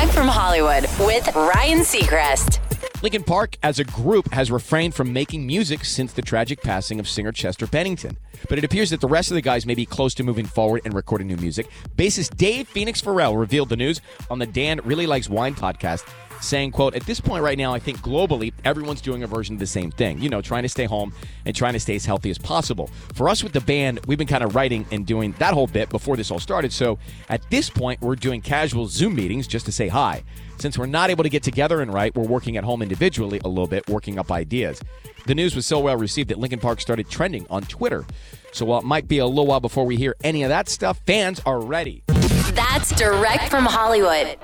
Direct from Hollywood with Ryan Seacrest. Linkin Park, as a group, has refrained from making music since the tragic passing of singer Chester Bennington. But it appears that the rest of the guys may be close to moving forward and recording new music. Bassist Dave Phoenix Farrell revealed the news on the Dan Really Likes Wine podcast saying, quote, at this point right now, I think globally, everyone's doing a version of the same thing. You know, trying to stay home and trying to stay as healthy as possible. For us with the band, we've been kind of writing and doing that whole bit before this all started. So at this point, we're doing casual Zoom meetings just to say hi. Since we're not able to get together and write, we're working at home individually a little bit, working up ideas. The news was so well received that Linkin Park started trending on Twitter. So while it might be a little while before we hear any of that stuff, fans are ready. That's direct from Hollywood.